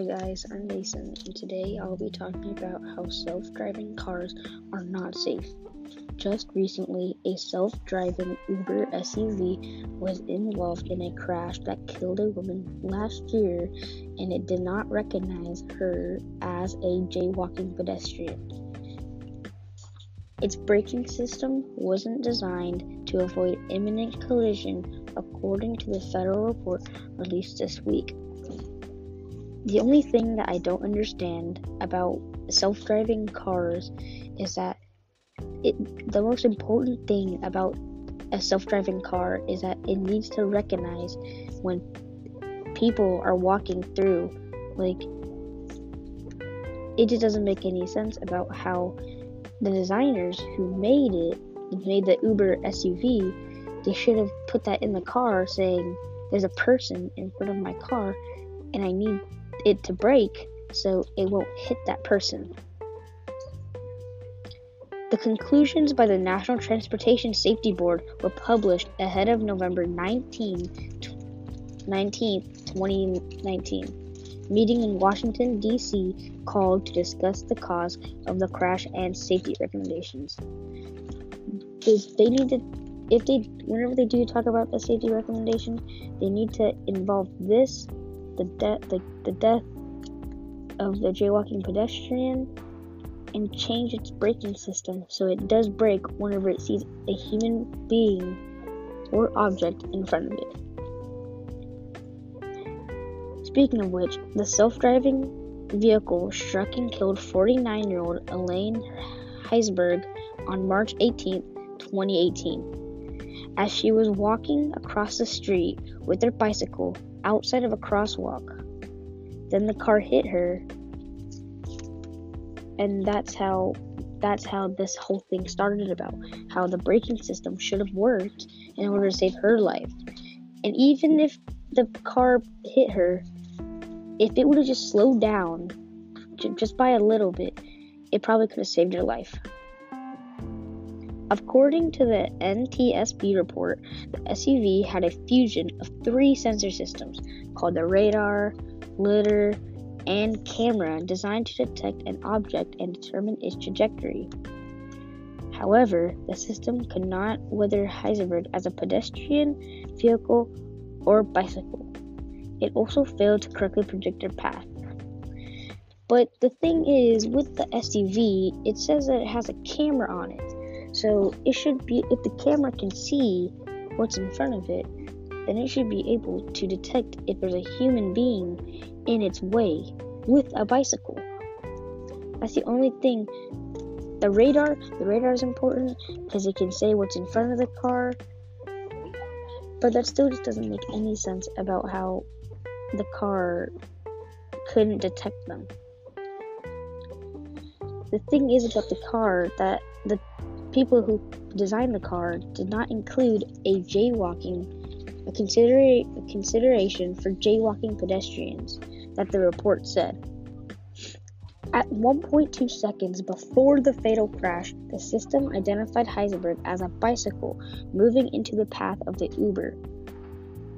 Hi guys, I'm Mason, and today I'll be talking about how self driving cars are not safe. Just recently, a self driving Uber SUV was involved in a crash that killed a woman last year, and it did not recognize her as a jaywalking pedestrian. Its braking system wasn't designed to avoid imminent collision, according to the federal report released this week. The only thing that I don't understand about self driving cars is that it, the most important thing about a self driving car is that it needs to recognize when people are walking through. Like, it just doesn't make any sense about how the designers who made it, made the Uber SUV, they should have put that in the car saying, There's a person in front of my car and I need it to break so it won't hit that person. The conclusions by the National Transportation Safety Board were published ahead of November 19, 19 2019, meeting in Washington, D.C., called to discuss the cause of the crash and safety recommendations. They need to, if they, whenever they do talk about the safety recommendation, they need to involve this the death the, the death of the jaywalking pedestrian and change its braking system so it does brake whenever it sees a human being or object in front of it. Speaking of which, the self driving vehicle struck and killed 49 year old Elaine Herzberg on March 18, 2018, as she was walking across the street with her bicycle outside of a crosswalk. Then the car hit her. And that's how that's how this whole thing started about how the braking system should have worked in order to save her life. And even if the car hit her, if it would have just slowed down just by a little bit, it probably could have saved her life. According to the NTSB report, the SUV had a fusion of three sensor systems called the radar, lidar, and camera designed to detect an object and determine its trajectory. However, the system could not weather Heisenberg as a pedestrian, vehicle, or bicycle. It also failed to correctly predict their path. But the thing is, with the SUV, it says that it has a camera on it. So it should be, if the camera can see what's in front of it, then it should be able to detect if there's a human being in its way with a bicycle. That's the only thing. The radar, the radar is important because it can say what's in front of the car, but that still just doesn't make any sense about how the car couldn't detect them. The thing is about the car that the people who designed the car did not include a jaywalking a, a consideration for jaywalking pedestrians that the report said. At 1.2 seconds before the fatal crash, the system identified Heisenberg as a bicycle moving into the path of the Uber.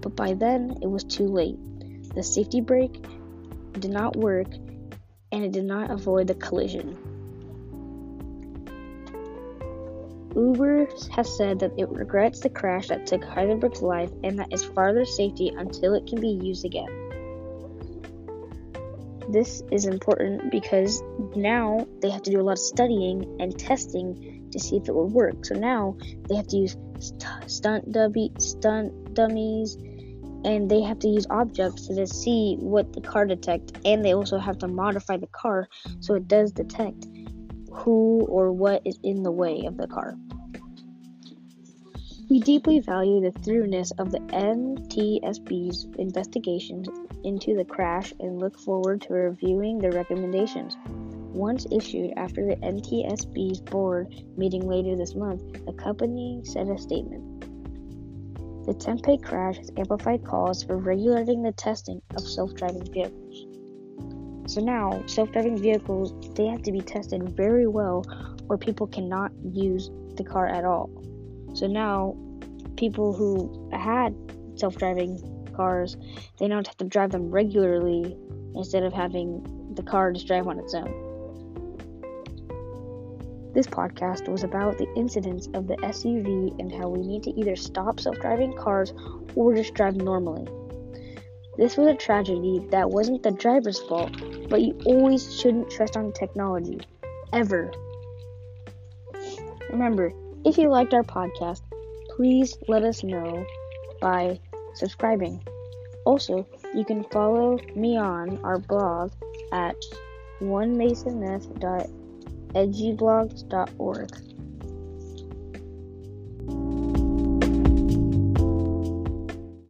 But by then, it was too late. The safety brake did not work and it did not avoid the collision. Uber has said that it regrets the crash that took Heisenberg's life and that is farther safety until it can be used again. This is important because now they have to do a lot of studying and testing to see if it will work. So now they have to use st- stunt, dummy, stunt dummies and they have to use objects to see what the car detects and they also have to modify the car so it does detect who or what is in the way of the car. We deeply value the thoroughness of the NTSB's investigations into the crash and look forward to reviewing the recommendations. Once issued after the NTSB's board meeting later this month, the company said a statement. The Tempe crash has amplified calls for regulating the testing of self driving vehicles. So now, self-driving vehicles they have to be tested very well, or people cannot use the car at all. So now, people who had self-driving cars, they now have to drive them regularly instead of having the car just drive on its own. This podcast was about the incidents of the SUV and how we need to either stop self driving cars or just drive normally. This was a tragedy that wasn't the driver's fault, but you always shouldn't trust on technology. Ever. Remember, if you liked our podcast, please let us know by subscribing. Also, you can follow me on our blog at onemasonmyth.edublogs.org.